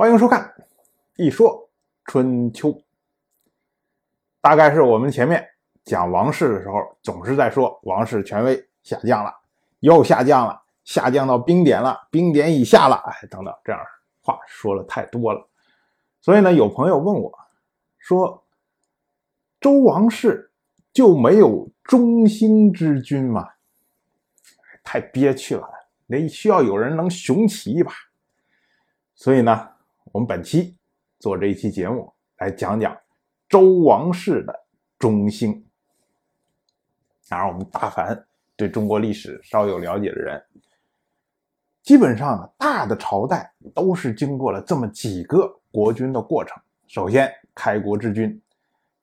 欢迎收看《一说春秋》。大概是我们前面讲王室的时候，总是在说王室权威下降了，又下降了，下降到冰点了，冰点以下了，哎，等等，这样话说了太多了。所以呢，有朋友问我，说周王室就没有中兴之君吗？太憋屈了，得需要有人能雄起一把。所以呢，我们本期做这一期节目来讲讲周王室的中兴。当然，我们大凡对中国历史稍有了解的人，基本上大的朝代都是经过了这么几个国君的过程。首先，开国之君，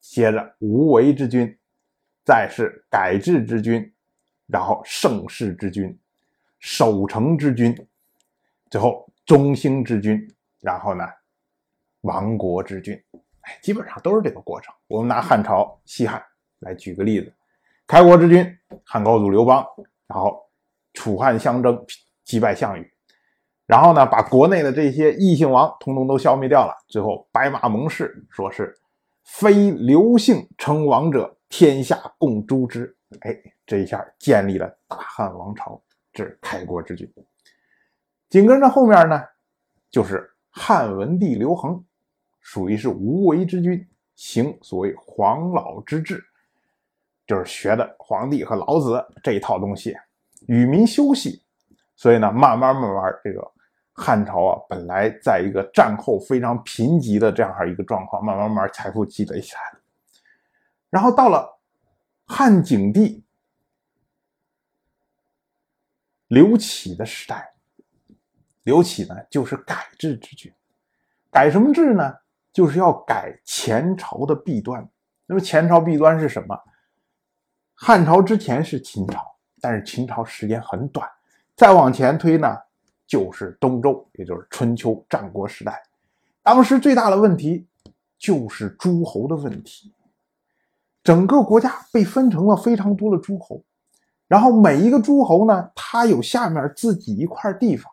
接着无为之君，再是改制之君，然后盛世之君，守成之君，最后。中兴之君，然后呢，亡国之君，哎，基本上都是这个过程。我们拿汉朝西汉来举个例子，开国之君汉高祖刘邦，然后楚汉相争，击败项羽，然后呢，把国内的这些异姓王统统都消灭掉了。最后白马盟誓，说是非刘姓称王者，天下共诛之。哎，这一下建立了大汉王朝，这是开国之君。紧跟着后面呢，就是汉文帝刘恒，属于是无为之君，行所谓黄老之治，就是学的皇帝和老子这一套东西，与民休息。所以呢，慢慢慢慢，这个汉朝啊，本来在一个战后非常贫瘠的这样一个状况，慢慢慢慢财富积累起来了。然后到了汉景帝刘启的时代。刘启呢，就是改制之君，改什么制呢？就是要改前朝的弊端。那么前朝弊端是什么？汉朝之前是秦朝，但是秦朝时间很短。再往前推呢，就是东周，也就是春秋战国时代。当时最大的问题就是诸侯的问题，整个国家被分成了非常多的诸侯，然后每一个诸侯呢，他有下面自己一块地方。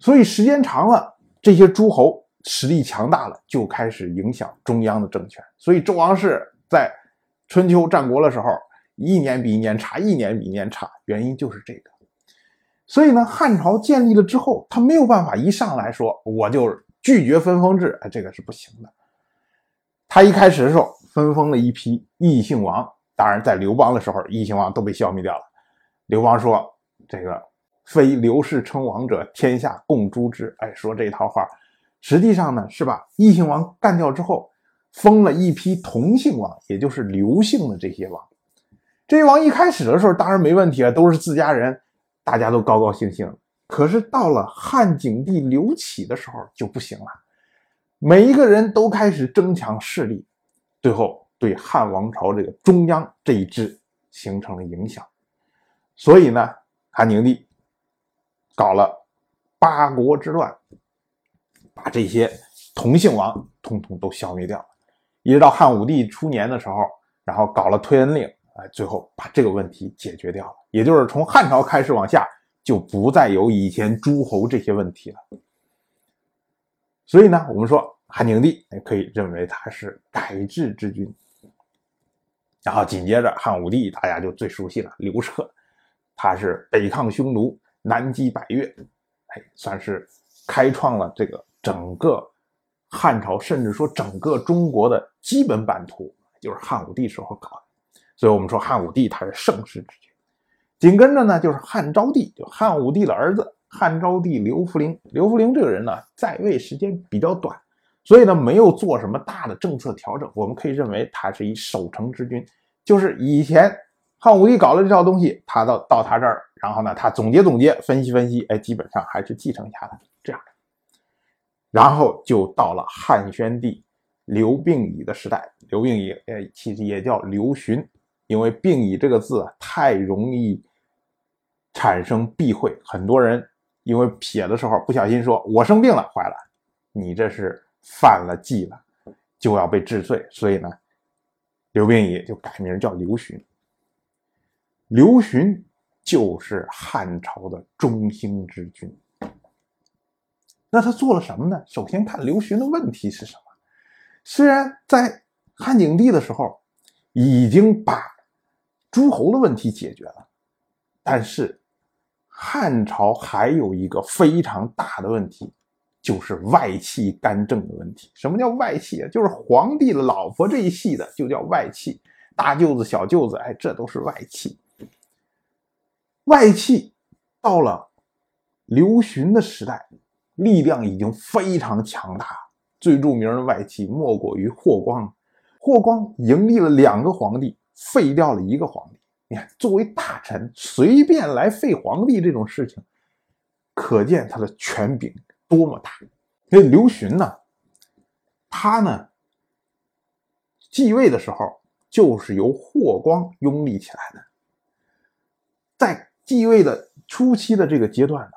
所以时间长了，这些诸侯实力强大了，就开始影响中央的政权。所以周王室在春秋战国的时候，一年比一年差，一年比一年差，原因就是这个。所以呢，汉朝建立了之后，他没有办法一上来说我就拒绝分封制，哎，这个是不行的。他一开始的时候分封了一批异姓王，当然在刘邦的时候，异姓王都被消灭掉了。刘邦说这个。非刘氏称王者，天下共诛之。哎，说这套话，实际上呢是把异姓王干掉之后，封了一批同姓王，也就是刘姓的这些王。这些王一开始的时候当然没问题啊，都是自家人，大家都高高兴兴。可是到了汉景帝刘启的时候就不行了，每一个人都开始争抢势力，最后对汉王朝这个中央这一支形成了影响。所以呢，汉景帝。搞了八国之乱，把这些同姓王统统都消灭掉了。一直到汉武帝初年的时候，然后搞了推恩令，哎，最后把这个问题解决掉了。也就是从汉朝开始往下，就不再有以前诸侯这些问题了。所以呢，我们说汉景帝可以认为他是改制之君。然后紧接着汉武帝，大家就最熟悉了，刘彻，他是北抗匈奴。南击百越，哎，算是开创了这个整个汉朝，甚至说整个中国的基本版图，就是汉武帝时候搞的。所以我们说汉武帝他是盛世之君。紧跟着呢，就是汉昭帝，就汉武帝的儿子汉昭帝刘弗陵。刘弗陵这个人呢，在位时间比较短，所以呢，没有做什么大的政策调整。我们可以认为他是一守成之君，就是以前。汉武帝搞了这套东西，他到到他这儿，然后呢，他总结总结，分析分析，哎，基本上还是继承下来这样。然后就到了汉宣帝刘病已的时代，刘病已，呃，其实也叫刘询，因为病已这个字啊太容易产生避讳，很多人因为撇的时候不小心说我生病了，坏了，你这是犯了忌了，就要被治罪，所以呢，刘病已就改名叫刘询。刘询就是汉朝的中兴之君。那他做了什么呢？首先看刘询的问题是什么。虽然在汉景帝的时候已经把诸侯的问题解决了，但是汉朝还有一个非常大的问题，就是外戚干政的问题。什么叫外戚啊？就是皇帝的老婆这一系的就叫外戚，大舅子、小舅子，哎，这都是外戚。外戚到了刘询的时代。力量已经非常强大，最著名的外戚莫过于霍光。霍光迎立了两个皇帝，废掉了一个皇帝。你看，作为大臣，随便来废皇帝这种事情，可见他的权柄多么大。那刘询呢，他呢继位的时候就是由霍光拥立起来的，继位的初期的这个阶段呢。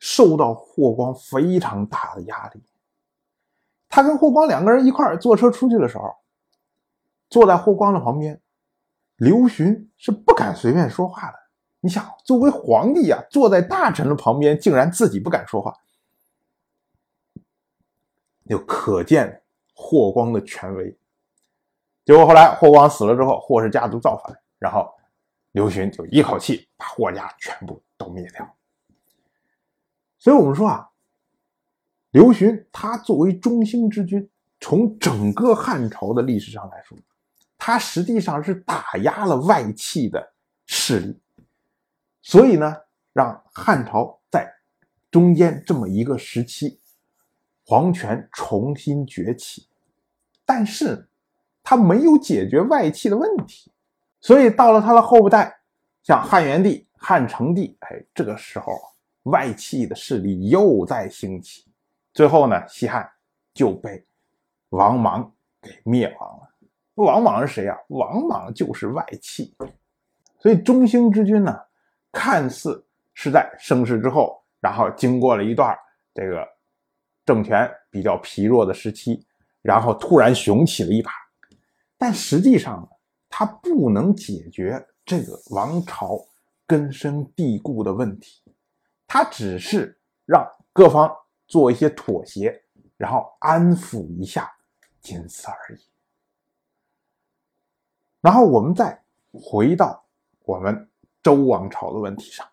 受到霍光非常大的压力。他跟霍光两个人一块坐车出去的时候，坐在霍光的旁边，刘询是不敢随便说话的。你想，作为皇帝呀，坐在大臣的旁边，竟然自己不敢说话，就可见霍光的权威。结果后来霍光死了之后，霍氏家族造反，然后刘询就一口气把霍家全部都灭掉。所以我们说啊，刘询他作为中兴之君，从整个汉朝的历史上来说，他实际上是打压了外戚的势力，所以呢，让汉朝在中间这么一个时期，皇权重新崛起，但是他没有解决外戚的问题，所以到了他的后代，像汉元帝、汉成帝，哎，这个时候。外戚的势力又在兴起，最后呢，西汉就被王莽给灭亡了。王莽是谁啊？王莽就是外戚。所以中兴之君呢，看似是在盛世之后，然后经过了一段这个政权比较疲弱的时期，然后突然雄起了一把，但实际上呢，他不能解决这个王朝根深蒂固的问题。他只是让各方做一些妥协，然后安抚一下，仅此而已。然后我们再回到我们周王朝的问题上，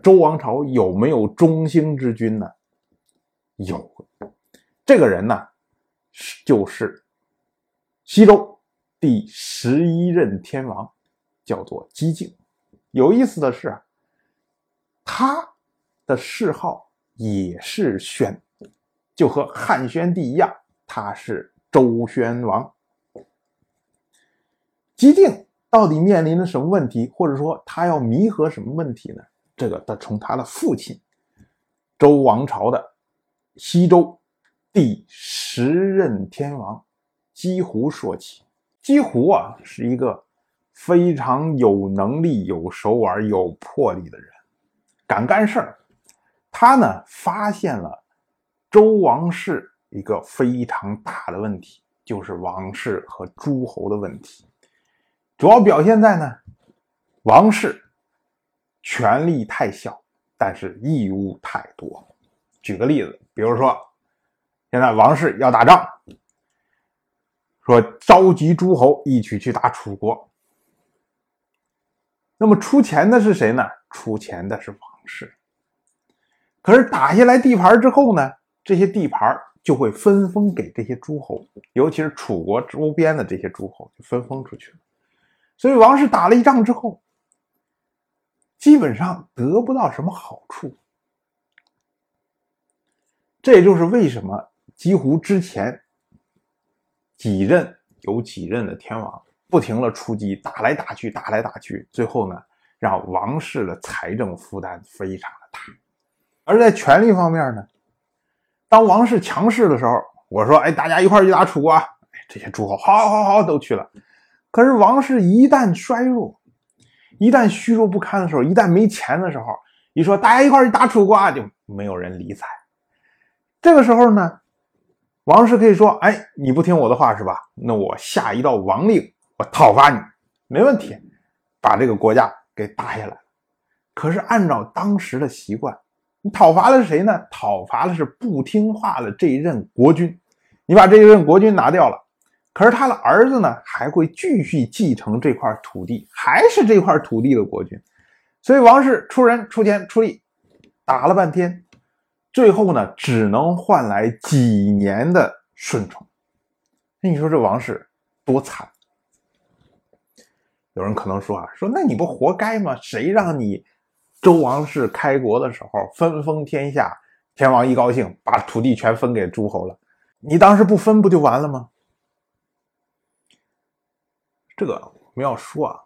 周王朝有没有中兴之君呢？有，这个人呢，是就是西周第十一任天王，叫做姬靖。有意思的是啊，他。的谥号也是宣，就和汉宣帝一样，他是周宣王。姬靖到底面临着什么问题，或者说他要弥合什么问题呢？这个得从他的父亲周王朝的西周第十任天王姬胡说起。姬胡啊，是一个非常有能力、有手腕、有魄力的人，敢干事儿。他呢发现了周王室一个非常大的问题，就是王室和诸侯的问题，主要表现在呢王室权力太小，但是义务太多。举个例子，比如说现在王室要打仗，说召集诸侯一起去打楚国，那么出钱的是谁呢？出钱的是王室。可是打下来地盘之后呢，这些地盘就会分封给这些诸侯，尤其是楚国周边的这些诸侯就分封出去了。所以王室打了一仗之后，基本上得不到什么好处。这也就是为什么几乎之前几任有几任的天王不停的出击，打来打去，打来打去，最后呢，让王室的财政负担非常的大。而在权力方面呢，当王室强势的时候，我说：“哎，大家一块去打楚国。”哎，这些诸侯好好好都去了。可是王室一旦衰弱，一旦虚弱不堪的时候，一旦没钱的时候，一说大家一块去打楚国，就没有人理睬。这个时候呢，王室可以说：“哎，你不听我的话是吧？那我下一道王令，我讨伐你，没问题，把这个国家给打下来。”可是按照当时的习惯。你讨伐的是谁呢？讨伐的是不听话的这一任国君。你把这一任国君拿掉了，可是他的儿子呢，还会继续继承这块土地，还是这块土地的国君。所以王室出人出钱出力，打了半天，最后呢，只能换来几年的顺从。那你说这王室多惨？有人可能说啊，说那你不活该吗？谁让你周王室开国的时候分封天下，天王一高兴把土地全分给诸侯了，你当时不分不就完了吗？这个我们要说啊，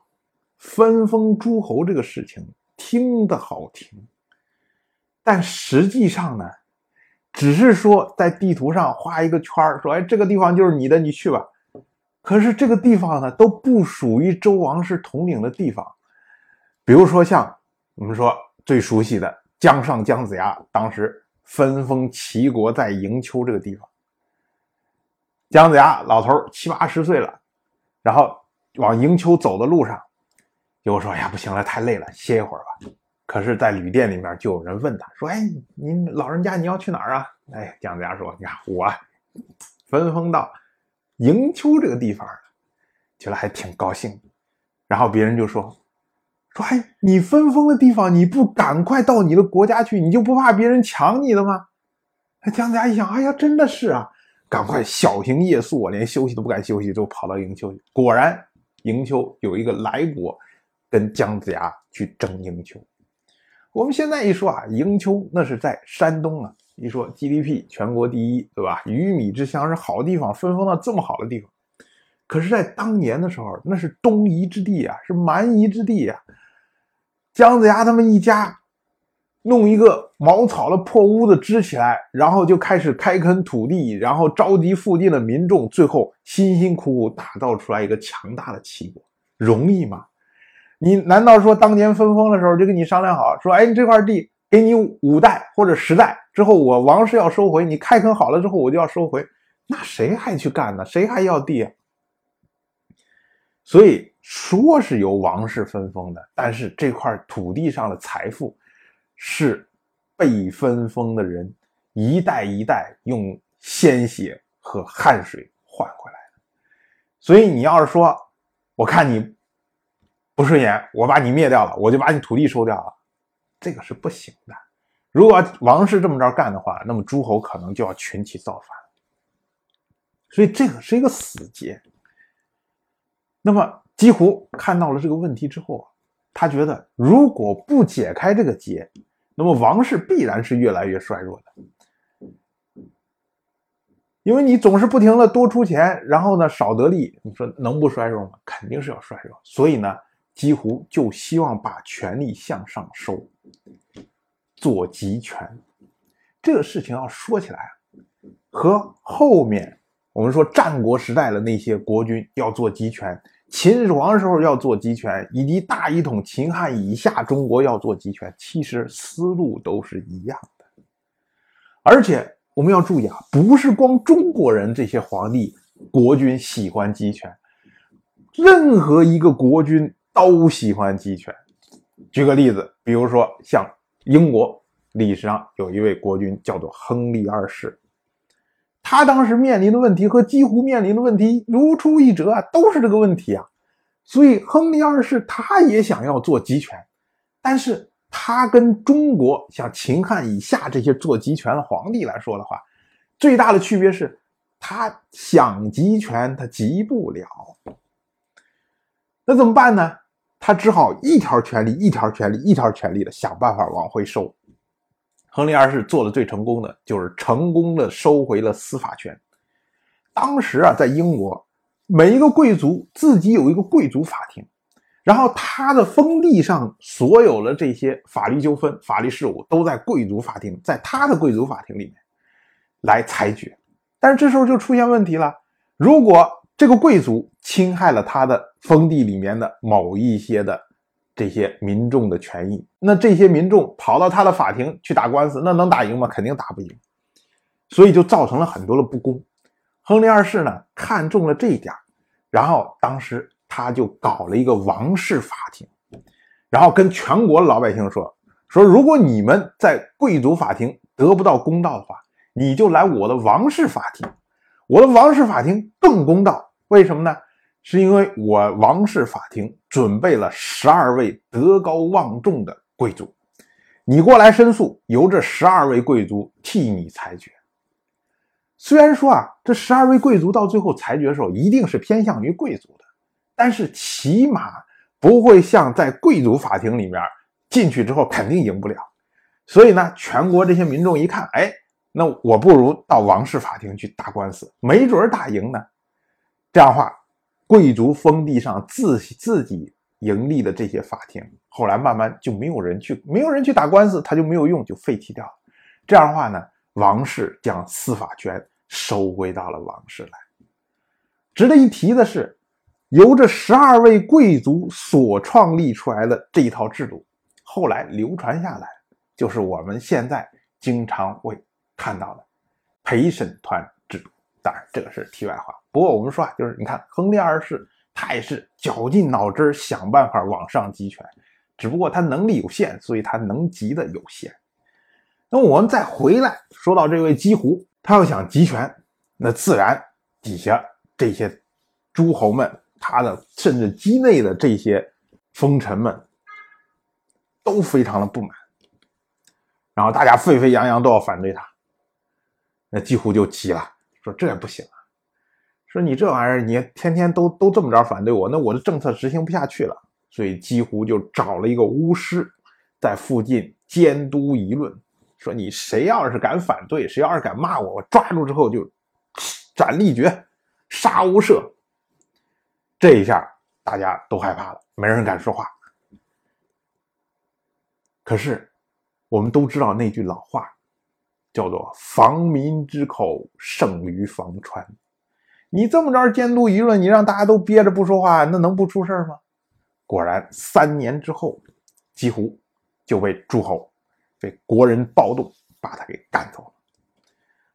分封诸侯这个事情听得好听，但实际上呢，只是说在地图上画一个圈说哎，这个地方就是你的，你去吧。可是这个地方呢，都不属于周王室统领的地方。比如说像我们说最熟悉的姜尚姜子牙，当时分封齐国在营丘这个地方。姜子牙老头七八十岁了，然后往营丘走的路上，结果说：“哎呀，不行了，太累了，歇一会儿吧。”可是，在旅店里面就有人问他说：“哎，您老人家你要去哪儿啊？”哎，姜子牙说：“你看我分封到。”营丘这个地方，觉得还挺高兴。然后别人就说：“说哎，你分封的地方，你不赶快到你的国家去，你就不怕别人抢你的吗？”姜子牙一想：“哎呀，真的是啊，赶快小行夜宿，我连休息都不敢休息，就跑到营丘去。果然，营丘有一个来国跟姜子牙去争营丘。我们现在一说啊，营丘那是在山东啊。”一说 GDP 全国第一，对吧？鱼米之乡是好地方，分封到这么好的地方。可是，在当年的时候，那是东夷之地啊，是蛮夷之地啊。姜子牙他们一家弄一个茅草的破屋子支起来，然后就开始开垦土地，然后召集附近的民众，最后辛辛苦苦打造出来一个强大的齐国，容易吗？你难道说当年分封的时候就跟你商量好，说，哎，你这块地？给你五代或者十代之后，我王室要收回，你开垦好了之后，我就要收回，那谁还去干呢？谁还要地？所以说是由王室分封的，但是这块土地上的财富是被分封的人一代一代用鲜血和汗水换回来的。所以你要是说，我看你不顺眼，我把你灭掉了，我就把你土地收掉了。这个是不行的。如果王室这么着干的话，那么诸侯可能就要群起造反。所以这个是一个死结。那么姬胡看到了这个问题之后啊，他觉得如果不解开这个结，那么王室必然是越来越衰弱的。因为你总是不停的多出钱，然后呢少得利，你说能不衰弱吗？肯定是要衰弱。所以呢。几乎就希望把权力向上收，做集权。这个事情要说起来，和后面我们说战国时代的那些国君要做集权，秦始皇时候要做集权，以及大一统秦汉以下中国要做集权，其实思路都是一样的。而且我们要注意啊，不是光中国人这些皇帝国君喜欢集权，任何一个国君。都喜欢集权。举个例子，比如说像英国历史上有一位国君叫做亨利二世，他当时面临的问题和几乎面临的问题如出一辙啊，都是这个问题啊。所以亨利二世他也想要做集权，但是他跟中国像秦汉以下这些做集权的皇帝来说的话，最大的区别是，他想集权他集不了。那怎么办呢？他只好一条权力一条权力一条权力的想办法往回收。亨利二世做的最成功的就是成功的收回了司法权。当时啊，在英国，每一个贵族自己有一个贵族法庭，然后他的封地上所有的这些法律纠纷、法律事务都在贵族法庭，在他的贵族法庭里面来裁决。但是这时候就出现问题了，如果这个贵族侵害了他的封地里面的某一些的这些民众的权益，那这些民众跑到他的法庭去打官司，那能打赢吗？肯定打不赢，所以就造成了很多的不公。亨利二世呢看中了这一点，然后当时他就搞了一个王室法庭，然后跟全国老百姓说：说如果你们在贵族法庭得不到公道的话，你就来我的王室法庭，我的王室法庭更公道。为什么呢？是因为我王室法庭准备了十二位德高望重的贵族，你过来申诉，由这十二位贵族替你裁决。虽然说啊，这十二位贵族到最后裁决的时候一定是偏向于贵族的，但是起码不会像在贵族法庭里面进去之后肯定赢不了。所以呢，全国这些民众一看，哎。那我不如到王室法庭去打官司，没准打赢呢。这样的话，贵族封地上自自己盈利的这些法庭，后来慢慢就没有人去，没有人去打官司，他就没有用，就废弃掉了。这样的话呢，王室将司法权收归到了王室来。值得一提的是，由这十二位贵族所创立出来的这一套制度，后来流传下来，就是我们现在经常会。看到的陪审团，当然这个是题外话。不过我们说啊，就是你看亨利二世，他也是绞尽脑汁想办法往上集权，只不过他能力有限，所以他能集的有限。那我们再回来说到这位姬胡，他要想集权，那自然底下这些诸侯们，他的甚至畿内的这些封臣们都非常的不满，然后大家沸沸扬扬都要反对他。那几乎就急了，说这也不行啊！说你这玩意儿，你天天都都这么着反对我，那我的政策执行不下去了。所以几乎就找了一个巫师，在附近监督舆论，说你谁要是敢反对，谁要是敢骂我，我抓住之后就斩立决，杀无赦。这一下大家都害怕了，没人敢说话。可是我们都知道那句老话。叫做防民之口胜于防川。你这么着监督舆论，你让大家都憋着不说话，那能不出事吗？果然，三年之后，几乎就被诸侯、被国人暴动把他给赶走了。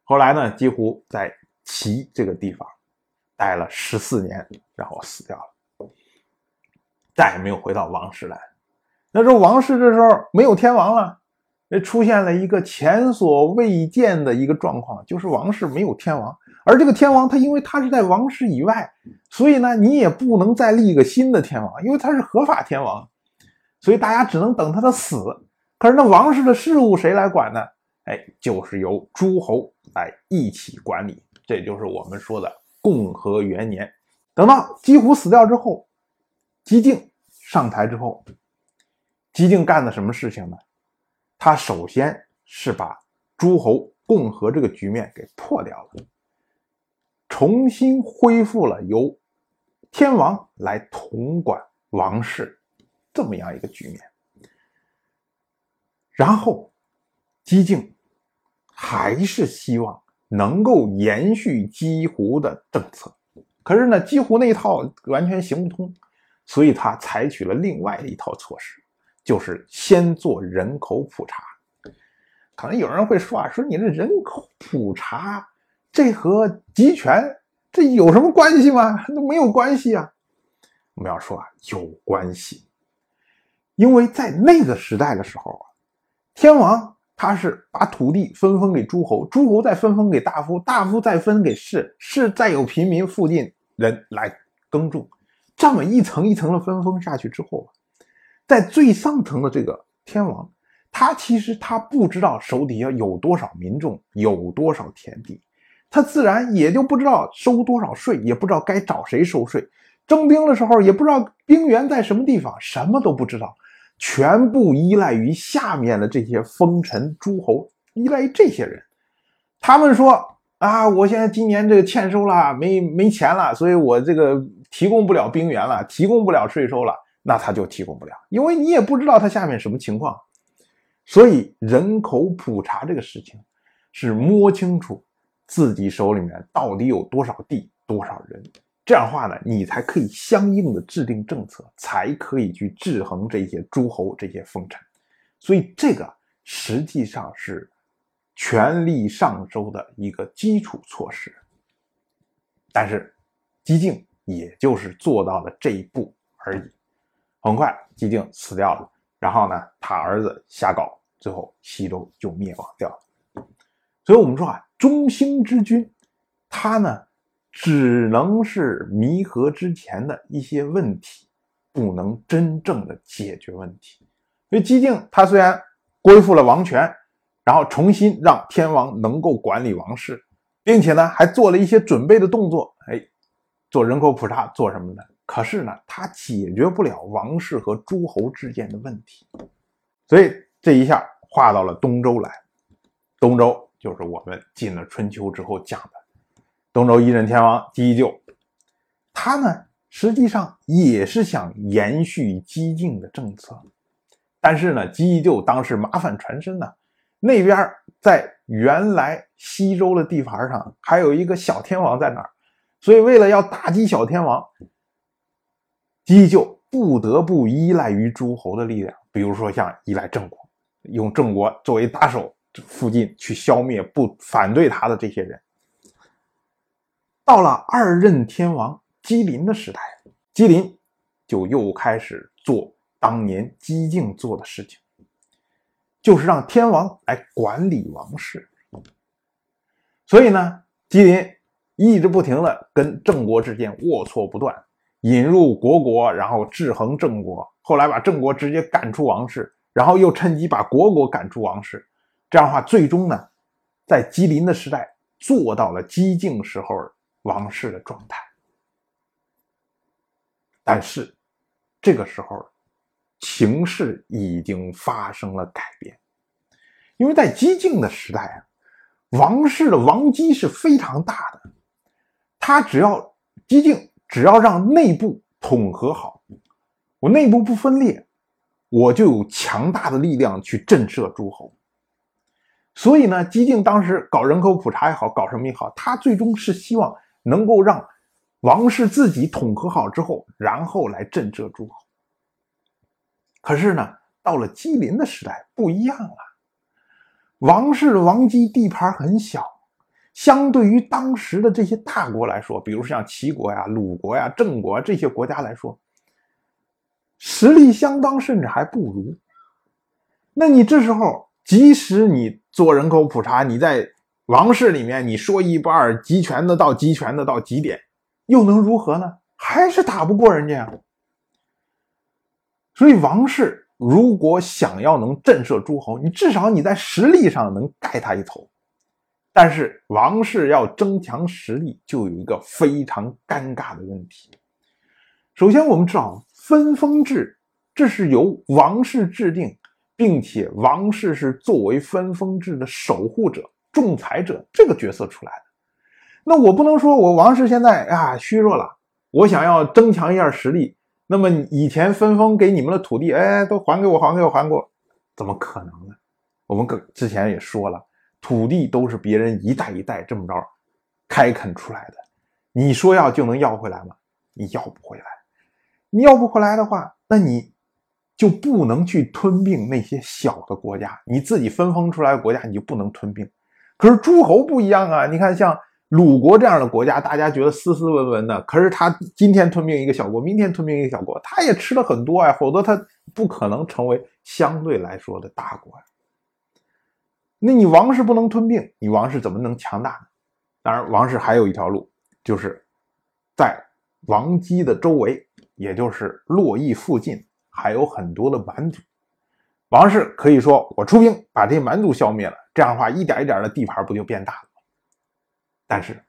后来呢，几乎在齐这个地方待了十四年，然后死掉了，再也没有回到王室来。那时候王室这时候没有天王了。出现了一个前所未见的一个状况，就是王室没有天王，而这个天王他因为他是在王室以外，所以呢，你也不能再立一个新的天王，因为他是合法天王，所以大家只能等他的死。可是那王室的事务谁来管呢？哎，就是由诸侯来一起管理，这就是我们说的共和元年。等到姬胡死掉之后，姬靖上台之后，姬靖干的什么事情呢？他首先是把诸侯共和这个局面给破掉了，重新恢复了由天王来统管王室这么样一个局面。然后，姬靖还是希望能够延续姬胡的政策，可是呢，姬胡那一套完全行不通，所以他采取了另外的一套措施。就是先做人口普查，可能有人会说啊，说你这人口普查，这和集权这有什么关系吗？那没有关系啊。我们要说啊，有关系，因为在那个时代的时候啊，天王他是把土地分封给诸侯，诸侯再分封给大夫，大夫再分给士，士再有平民附近人来耕种，这么一层一层的分封下去之后啊。在最上层的这个天王，他其实他不知道手底下有多少民众，有多少田地，他自然也就不知道收多少税，也不知道该找谁收税。征兵的时候也不知道兵源在什么地方，什么都不知道，全部依赖于下面的这些封臣诸侯，依赖于这些人。他们说啊，我现在今年这个欠收了，没没钱了，所以我这个提供不了兵源了，提供不了税收了。那他就提供不了，因为你也不知道他下面什么情况，所以人口普查这个事情是摸清楚自己手里面到底有多少地、多少人，这样的话呢，你才可以相应的制定政策，才可以去制衡这些诸侯、这些封臣。所以这个实际上是权力上周的一个基础措施。但是姬靖也就是做到了这一步而已。很快，姬靖死掉了，然后呢，他儿子瞎搞，最后西周就灭亡掉了。所以，我们说啊，中兴之君，他呢，只能是弥合之前的一些问题，不能真正的解决问题。所以，姬靖他虽然恢复了王权，然后重新让天王能够管理王室，并且呢，还做了一些准备的动作，哎，做人口普查，做什么呢？可是呢，他解决不了王室和诸侯之间的问题，所以这一下划到了东周来。东周就是我们进了春秋之后讲的东周一任天王姬就，他呢实际上也是想延续姬靖的政策，但是呢，姬就当时麻烦缠身呢，那边在原来西周的地盘上还有一个小天王在那儿，所以为了要打击小天王。姬就不得不依赖于诸侯的力量，比如说像依赖郑国，用郑国作为打手，附近去消灭不反对他的这些人。到了二任天王姬林的时代，姬林就又开始做当年姬靖做的事情，就是让天王来管理王室。所以呢，姬林一直不停的跟郑国之间龌龊不断。引入国国，然后制衡郑国，后来把郑国直接赶出王室，然后又趁机把国国赶出王室。这样的话，最终呢，在姬林的时代做到了姬靖时候王室的状态。但是这个时候，情势已经发生了改变，因为在姬靖的时代啊，王室的王基是非常大的，他只要姬靖。只要让内部统合好，我内部不分裂，我就有强大的力量去震慑诸侯。所以呢，姬靖当时搞人口普查也好，搞什么也好，他最终是希望能够让王室自己统合好之后，然后来震慑诸侯。可是呢，到了姬林的时代不一样了，王室王姬地盘很小。相对于当时的这些大国来说，比如像齐国呀、鲁国呀、郑国这些国家来说，实力相当，甚至还不如。那你这时候，即使你做人口普查，你在王室里面你说一不二，集权的到集权的到极点，又能如何呢？还是打不过人家呀。所以，王室如果想要能震慑诸侯，你至少你在实力上能盖他一头。但是王室要增强实力，就有一个非常尴尬的问题。首先，我们知道分封制，这是由王室制定，并且王室是作为分封制的守护者、仲裁者这个角色出来的。那我不能说我王室现在啊虚弱了，我想要增强一下实力，那么以前分封给你们的土地，哎，都还给我，还给我，还给我，怎么可能呢？我们跟之前也说了。土地都是别人一代一代这么着开垦出来的，你说要就能要回来吗？你要不回来。你要不回来的话，那你就不能去吞并那些小的国家，你自己分封出来的国家你就不能吞并。可是诸侯不一样啊，你看像鲁国这样的国家，大家觉得斯斯文文的，可是他今天吞并一个小国，明天吞并一个小国，他也吃了很多啊，否则他不可能成为相对来说的大国呀。那你王室不能吞并，你王室怎么能强大呢？当然，王室还有一条路，就是在王姬的周围，也就是洛邑附近，还有很多的蛮族。王室可以说，我出兵把这些蛮族消灭了，这样的话，一点一点的地盘不就变大了吗？但是，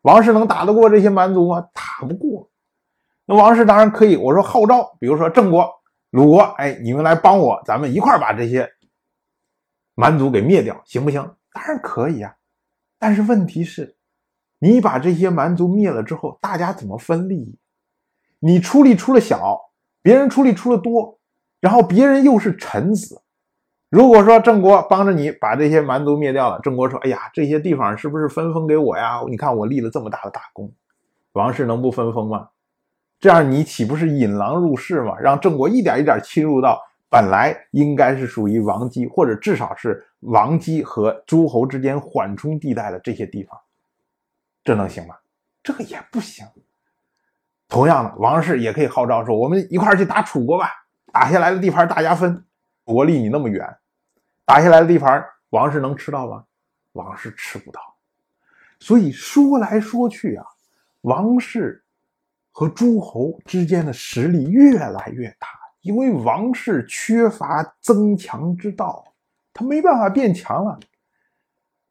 王室能打得过这些蛮族吗？打不过。那王室当然可以，我说号召，比如说郑国、鲁国，哎，你们来帮我，咱们一块把这些。蛮族给灭掉行不行？当然可以啊，但是问题是，你把这些蛮族灭了之后，大家怎么分利益？你出力出了小，别人出力出的多，然后别人又是臣子。如果说郑国帮着你把这些蛮族灭掉了，郑国说：“哎呀，这些地方是不是分封给我呀？你看我立了这么大的大功，王室能不分封吗？这样你岂不是引狼入室吗？让郑国一点一点侵入到。”本来应该是属于王姬，或者至少是王姬和诸侯之间缓冲地带的这些地方，这能行吗？这个也不行。同样的，王室也可以号召说：“我们一块去打楚国吧，打下来的地盘大家分。”国离你那么远，打下来的地盘，王氏能吃到吗？王氏吃不到。所以说来说去啊，王氏和诸侯之间的实力越来越大，因为王室缺乏增强之道，他没办法变强了。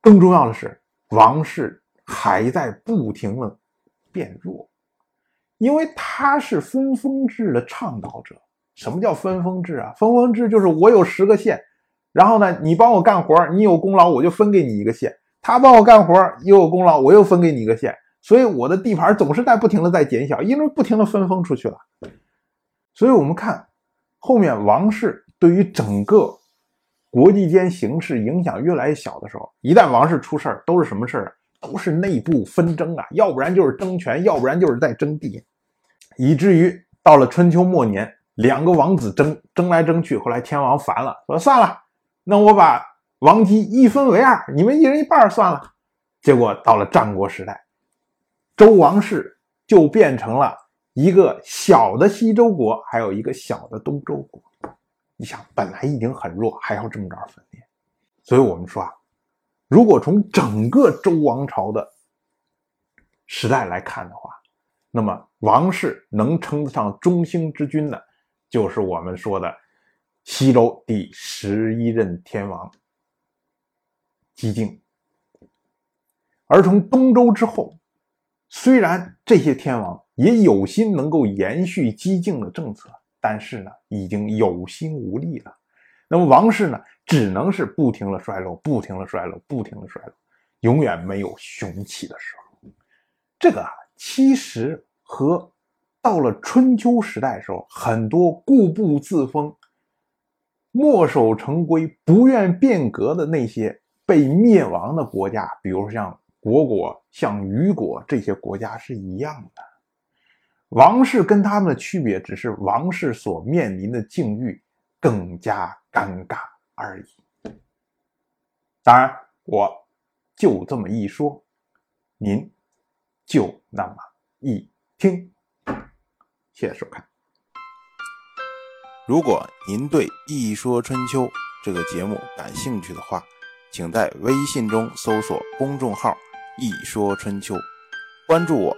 更重要的是，王室还在不停的变弱，因为他是分封制的倡导者。什么叫分封制啊？分封制就是我有十个县，然后呢，你帮我干活，你有功劳，我就分给你一个县。他帮我干活又有功劳，我又分给你一个县，所以我的地盘总是在不停的在减小，因为不停的分封出去了。所以我们看后面王室对于整个国际间形势影响越来越小的时候，一旦王室出事儿，都是什么事儿啊？都是内部纷争啊，要不然就是争权，要不然就是在争地，以至于到了春秋末年，两个王子争争来争去，后来天王烦了，说算了，那我把。王姬一分为二，你们一人一半算了。结果到了战国时代，周王室就变成了一个小的西周国，还有一个小的东周国。你想，本来已经很弱，还要这么着分裂。所以我们说啊，如果从整个周王朝的时代来看的话，那么王室能称得上中兴之君的，就是我们说的西周第十一任天王。激进，而从东周之后，虽然这些天王也有心能够延续激进的政策，但是呢，已经有心无力了。那么王室呢，只能是不停的衰落，不停的衰落，不停的衰落，永远没有雄起的时候。这个啊，其实和到了春秋时代时候，很多固步自封、墨守成规、不愿变革的那些。被灭亡的国家，比如像虢国、像虞国这些国家是一样的。王室跟他们的区别，只是王室所面临的境遇更加尴尬而已。当然，我就这么一说，您就那么一听。谢谢收看。如果您对《一说春秋》这个节目感兴趣的话，请在微信中搜索公众号“一说春秋”，关注我，